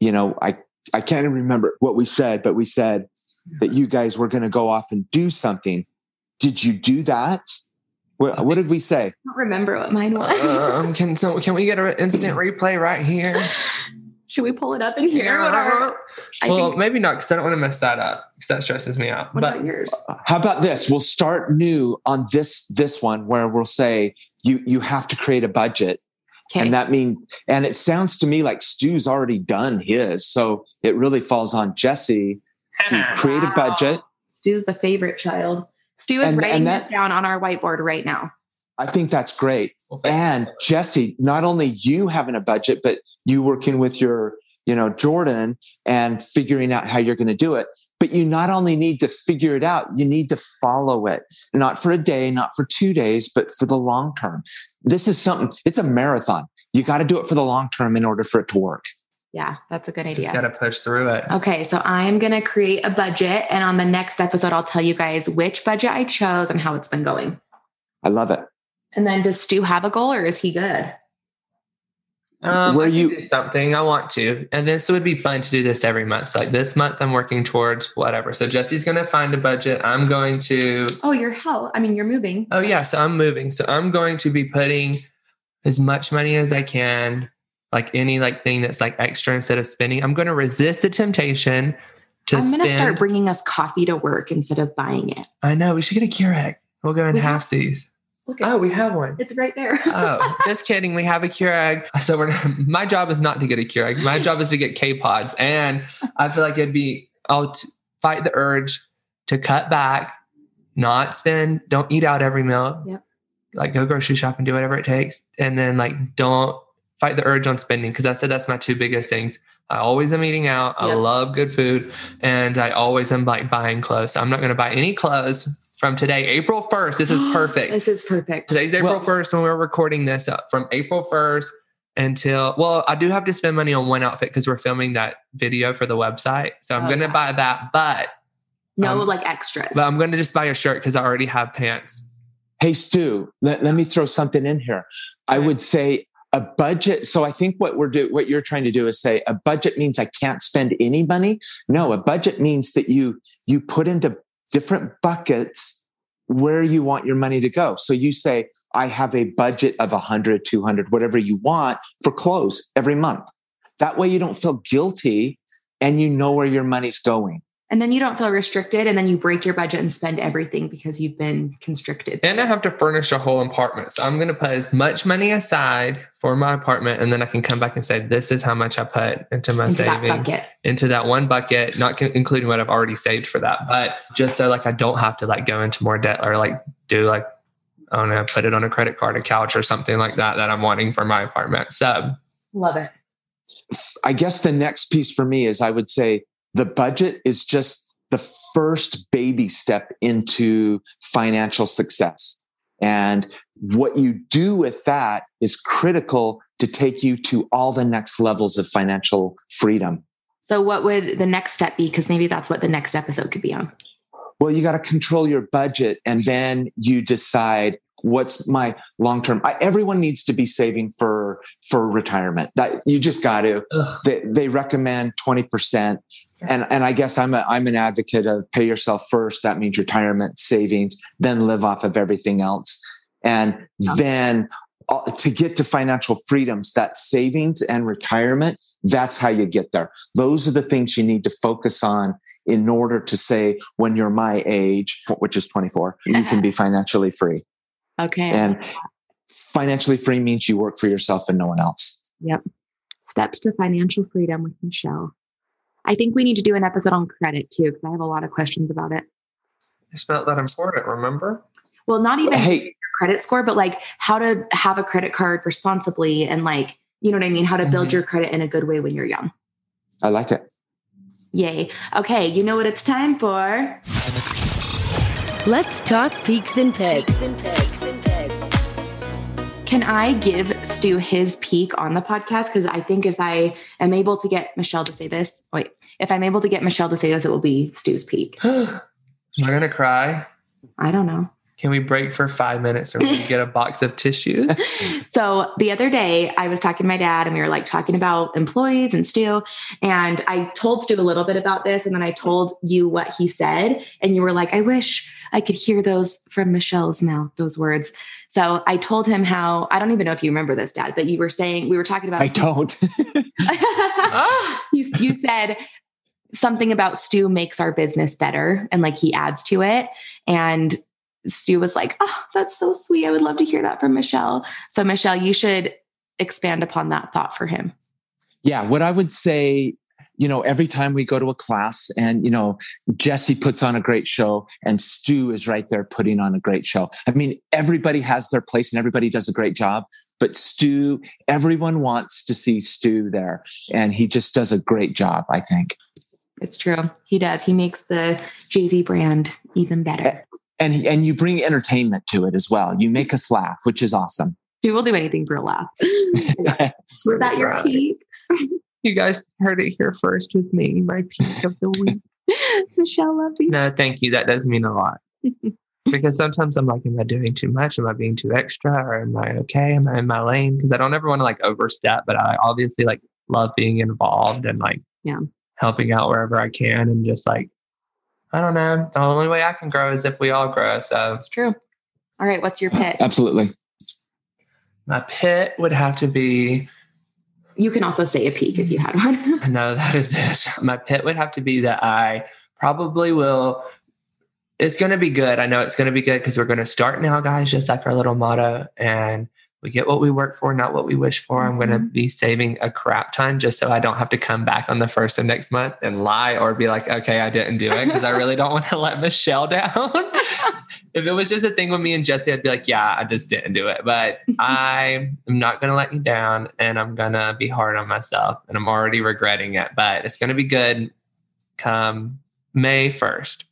you know, I, I can't even remember what we said, but we said that you guys were going to go off and do something. Did you do that? What, what did we say? I don't remember what mine was. um can so can we get an instant *laughs* replay right here Should we pull it up in here? What are, I well, think, maybe not because I don't want to mess that up because that stresses me out. What but about yours? How about this? We'll start new on this this one where we'll say you you have to create a budget. Okay. And that means, and it sounds to me like Stu's already done his. So it really falls on Jesse to *laughs* create wow. a budget. Stu's the favorite child. Stu is and, writing and that, this down on our whiteboard right now. I think that's great. Okay. And Jesse, not only you having a budget, but you working with your, you know, Jordan and figuring out how you're going to do it. But you not only need to figure it out, you need to follow it, not for a day, not for two days, but for the long term. This is something, it's a marathon. You got to do it for the long term in order for it to work. Yeah, that's a good idea. Just got to push through it. Okay, so I am going to create a budget. And on the next episode, I'll tell you guys which budget I chose and how it's been going. I love it. And then does Stu have a goal or is he good? Um, Where you do something I want to, and this would be fun to do this every month. So like this month, I'm working towards whatever. So Jesse's going to find a budget. I'm going to. Oh, you're how? I mean, you're moving. Oh yeah, so I'm moving. So I'm going to be putting as much money as I can, like any like thing that's like extra instead of spending. I'm going to resist the temptation to. I'm going to start bringing us coffee to work instead of buying it. I know we should get a Keurig. We'll go in half seas. Okay. oh, we have one. It's right there. oh, *laughs* just kidding. We have a Keurig. So we're *laughs* my job is not to get a Keurig. My job is to get K pods, and I feel like it'd be I'll t- fight the urge to cut back, not spend, don't eat out every meal. Yep. Like go grocery shop and do whatever it takes, and then like don't fight the urge on spending because I said that's my two biggest things. I always am eating out. Yep. I love good food, and I always am like buying clothes. So I'm not going to buy any clothes from today, April 1st. This is *gasps* perfect. this is perfect. Today's April well, 1st when we're recording this up from April 1st until, well, I do have to spend money on one outfit because we're filming that video for the website. So I'm oh, going to yeah. buy that, but no um, like extras. But I'm going to just buy a shirt because I already have pants. Hey, Stu, let, let me throw something in here. I would say a budget. So I think what we're doing, what you're trying to do is say a budget means I can't spend any money. No, a budget means that you, you put into different buckets where you want your money to go. So you say, I have a budget of 100, 200, whatever you want for clothes every month. That way you don't feel guilty and you know where your money's going and then you don't feel restricted and then you break your budget and spend everything because you've been constricted. And i have to furnish a whole apartment. So i'm going to put as much money aside for my apartment and then i can come back and say this is how much i put into my into savings. that into that one bucket not including what i've already saved for that but just so like i don't have to like go into more debt or like do like i don't know put it on a credit card a couch or something like that that i'm wanting for my apartment. So love it. I guess the next piece for me is i would say the budget is just the first baby step into financial success. And what you do with that is critical to take you to all the next levels of financial freedom. So, what would the next step be? Because maybe that's what the next episode could be on. Well, you got to control your budget and then you decide what's my long term everyone needs to be saving for for retirement that you just got to they, they recommend 20% and and I guess I'm a I'm an advocate of pay yourself first. That means retirement savings, then live off of everything else, and then uh, to get to financial freedoms, that savings and retirement. That's how you get there. Those are the things you need to focus on in order to say when you're my age, which is 24, you can be *laughs* financially free. Okay. And financially free means you work for yourself and no one else. Yep. Steps to financial freedom with Michelle. I think we need to do an episode on credit too, because I have a lot of questions about it. It's not that important, remember? Well, not even hey. credit score, but like how to have a credit card responsibly and like, you know what I mean? How to build mm-hmm. your credit in a good way when you're young. I like it. Yay. Okay, you know what it's time for? Let's talk peaks and pigs. Can I give Stu his peak on the podcast? Because I think if I am able to get Michelle to say this, wait, if I'm able to get Michelle to say this, it will be Stu's peak. *gasps* Am I gonna cry? I don't know. Can we break for five minutes or we get a box of tissues? *laughs* so the other day I was talking to my dad and we were like talking about employees and Stu. And I told Stu a little bit about this. And then I told you what he said. And you were like, I wish I could hear those from Michelle's mouth, those words. So I told him how I don't even know if you remember this, Dad, but you were saying we were talking about. I don't. *laughs* Ah. *laughs* you, you said something about Stu makes our business better and like he adds to it. And Stu was like, Oh, that's so sweet. I would love to hear that from Michelle. So, Michelle, you should expand upon that thought for him. Yeah. What I would say, you know, every time we go to a class and, you know, Jesse puts on a great show and Stu is right there putting on a great show. I mean, everybody has their place and everybody does a great job, but Stu, everyone wants to see Stu there. And he just does a great job, I think. It's true. He does. He makes the JZ brand even better and and you bring entertainment to it as well. You make us laugh, which is awesome. We will do anything for a laugh. *laughs* *laughs* Was that your peak? *laughs* You guys heard it here first with me. My peak of the week. *laughs* Michelle loves you. No, thank you. That does mean a lot. *laughs* because sometimes I'm like, am I doing too much? Am I being too extra? Or am I okay? Am I in my lane? Because I don't ever want to like overstep, but I obviously like love being involved and like yeah helping out wherever I can and just like I don't know. The only way I can grow is if we all grow. So it's true. All right. What's your pit? Absolutely. My pit would have to be. You can also say a peak if you had one. *laughs* no, that is it. My pit would have to be that I probably will. It's going to be good. I know it's going to be good because we're going to start now, guys, just like our little motto. And we get what we work for, not what we wish for. I'm going to mm-hmm. be saving a crap ton just so I don't have to come back on the first of next month and lie or be like, okay, I didn't do it because I really don't want to let Michelle down. *laughs* if it was just a thing with me and Jesse, I'd be like, yeah, I just didn't do it. But *laughs* I am not going to let you down and I'm going to be hard on myself and I'm already regretting it, but it's going to be good come May 1st.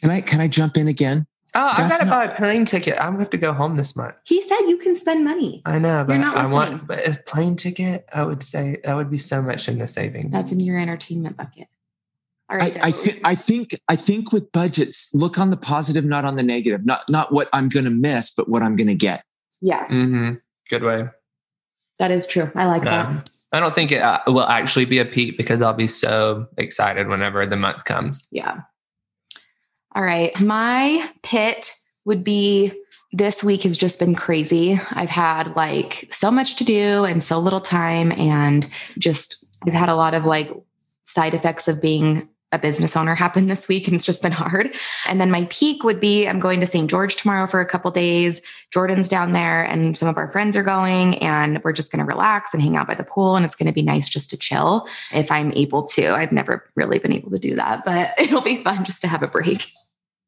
Can I can I jump in again? Oh, I gotta not, buy a plane ticket. I'm gonna have to go home this month. He said you can spend money. I know, but I want but a plane ticket, I would say that would be so much in the savings. That's in your entertainment bucket. All right. I, I, th- I think I think with budgets, look on the positive, not on the negative. Not not what I'm gonna miss, but what I'm gonna get. Yeah. Mm-hmm. Good way. That is true. I like that. I don't think it uh, will actually be a peak because I'll be so excited whenever the month comes. Yeah. All right. My pit would be this week has just been crazy. I've had like so much to do and so little time, and just I've had a lot of like side effects of being a business owner happened this week and it's just been hard. And then my peak would be I'm going to St. George tomorrow for a couple days. Jordan's down there and some of our friends are going and we're just going to relax and hang out by the pool and it's going to be nice just to chill if I'm able to. I've never really been able to do that, but *laughs* it'll be fun just to have a break.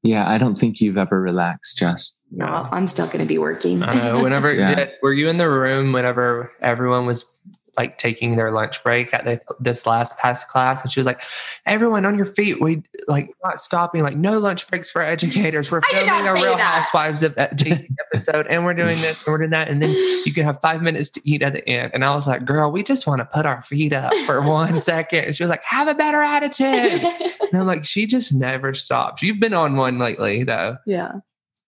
Yeah, I don't think you've ever relaxed, Jess. No, I'm still going to be working. I know. Whenever *laughs* yeah. did, were you in the room whenever everyone was like taking their lunch break at the, this last past class and she was like everyone on your feet we like not stopping like no lunch breaks for educators. We're filming a real that. housewives of uh, *laughs* episode and we're doing this and we're doing that and then you can have five minutes to eat at the end. And i was like girl we just want to put our feet up for *laughs* one second. And she was like have a better attitude. *laughs* And i'm like she just never stops. You've been on one lately though. Yeah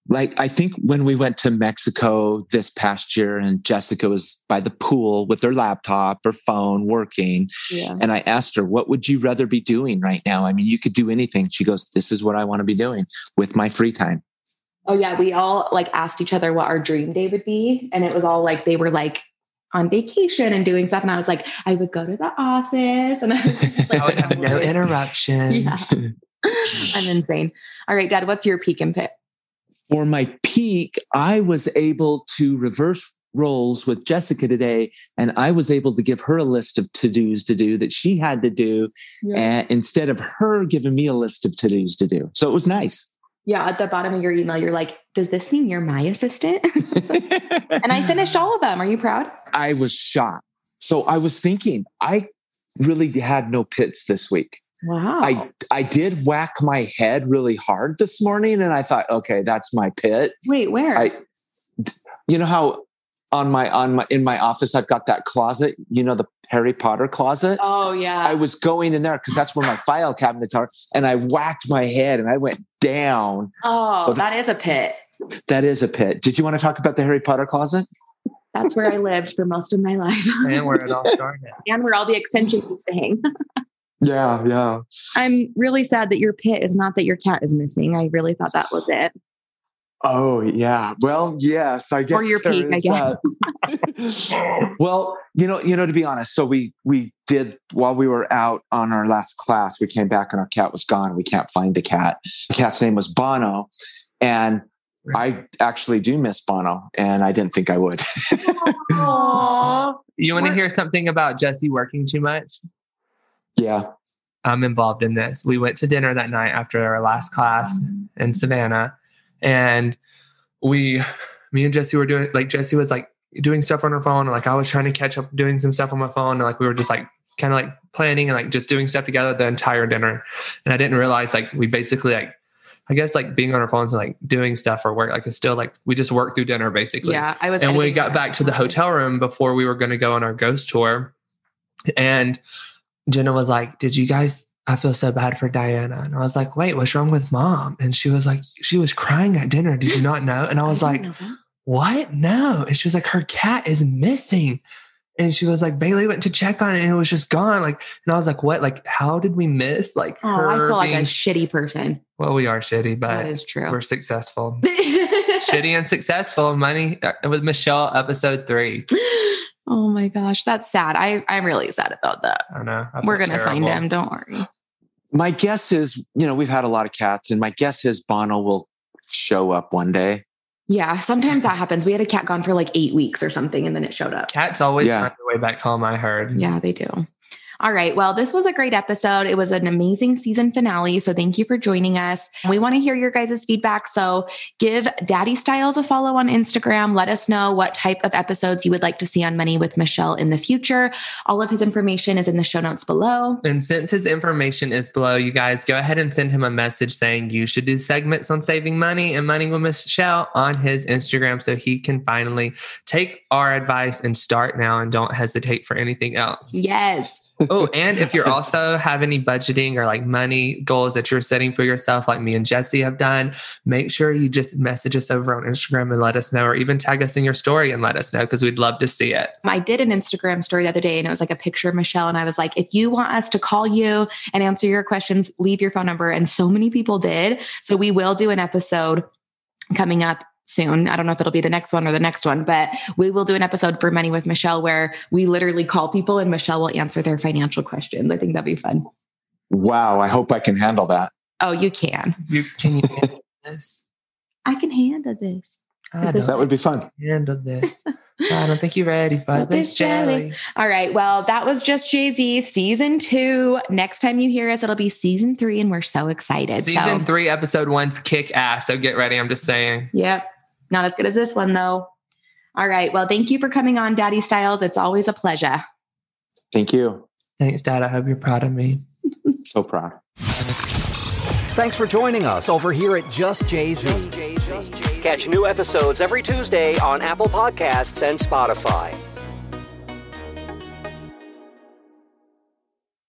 like I think when we went to Mexico this past year and Jessica was by the pool with her laptop or phone working. Yeah. And I asked her, what would you rather be doing right now? I mean, you could do anything. She goes, this is what I want to be doing with my free time. Oh yeah. We all like asked each other what our dream day would be. And it was all like, they were like, on vacation and doing stuff. And I was like, I would go to the office and I was like, I would have no interruptions. Yeah. *laughs* I'm insane. All right, Dad, what's your peak and pit? For my peak, I was able to reverse roles with Jessica today, and I was able to give her a list of to dos to do that she had to do, yeah. and instead of her giving me a list of to dos to do. So it was nice. Yeah, at the bottom of your email, you're like, "Does this mean you're my assistant?" *laughs* and I finished all of them. Are you proud? I was shocked. So I was thinking, I really had no pits this week. Wow. I I did whack my head really hard this morning and I thought, okay, that's my pit. Wait, where? I you know how on my on my in my office i've got that closet you know the harry potter closet Oh yeah. i was going in there because that's where my file cabinets are and i whacked my head and i went down oh, So the- that is a pit. that is a pit did you want to talk about the harry potter closet That's where I lived for most of my life. And where it all *laughs* started. and where all the extensions used to hang. *laughs* yeah yeah I'm really sad that your pit is not that your cat is missing. I really thought that was it. oh yeah well yes i guess Or your there peak, I guess. *laughs* well you know you know to be honest so we we did while we were out on our last class we came back and our cat was gone we can't find the cat the cat's name was bono and I actually do miss Bono, and I didn't think I would. Aww. *laughs* You want to hear something about Jesse working too much? Yeah. I'm involved in this. We went to dinner that night after our last class in Savannah, and we, me and Jesse were doing like Jesse was like doing stuff on her phone, and like I was trying to catch up doing some stuff on my phone, and like we were just like kind of like planning and like just doing stuff together the entire dinner, and I didn't realize like we basically like. I guess like being on our phones and like doing stuff for work, like it's still like we just work through dinner basically Yeah, I was. and we got back to the hotel room before we were going to go on our ghost tour and jenna was like did you guys i feel so bad for diana. And i was like wait what's wrong with mom? And she was like she was crying at dinner did you not know? And i was I like that. what? No. And she was like her cat is missing. And she was like bailey went to check on it and it was just gone. Like and i was like what? Like how did we miss like Oh, I feel like a shitty person. well we are shitty but is true. we're successful. *laughs* Shitty and successful money uh, It was michelle episode three *laughs* oh my gosh, that's sad. I I'm really sad about that. I know. I We're gonna find him. Don't worry. My guess is, you know, we've had a lot of cats, and my guess is Bono will show up one day. Yeah, sometimes that happens. *laughs* We had a cat gone for like eight weeks or something, and then it showed up. Cats always Yeah. find their way back home. I heard. Yeah, they do. All right. Well, this was a great episode. It was an amazing season finale. So thank you for joining us. We want to hear your guys' feedback. So give Daddy Styles a follow on Instagram. Let us know what type of episodes you would like to see on Money with Michelle in the future. All of his information is in the show notes below. And since his information is below, you guys go ahead and send him a message saying you should do segments on saving money and money with Michelle on his Instagram so he can finally take our advice and start now and don't hesitate for anything else. Yes. Oh, and if you're also have any budgeting or like money goals that you're setting for yourself, like me and Jesse have done, make sure you just message us over on Instagram and let us know, or even tag us in your story and let us know because we'd love to see it. I did an Instagram story the other day and it was like a picture of Michelle. And I was like, if you want us to call you and answer your questions, leave your phone number. And so many people did. So we will do an episode coming up soon. I don't know if it'll be the next one or the next one, but we will do an episode for Money with Michelle where we literally call people and Michelle will answer their financial questions. I think that'd be fun. Wow, I hope I can handle that. Oh, you can. You can you handle *laughs* this? I can handle this. That would be fun. handle this. I don't think you're ready for With this this jelly. jelly. All right. Well, that was just JZ season two. Next time you hear us, it'll be season three, and we're so excited. Season so, three, episode one's kick ass. So get ready. I'm just saying. Yep. Not as good as this one, though. All right. Well, thank you for coming on, Daddy Styles. It's always a pleasure. Thank you. Thanks, Dad. I hope you're proud of me. So proud. Thanks for joining us over here at Just JZ. Catch new episodes every Tuesday on Apple Podcasts and Spotify.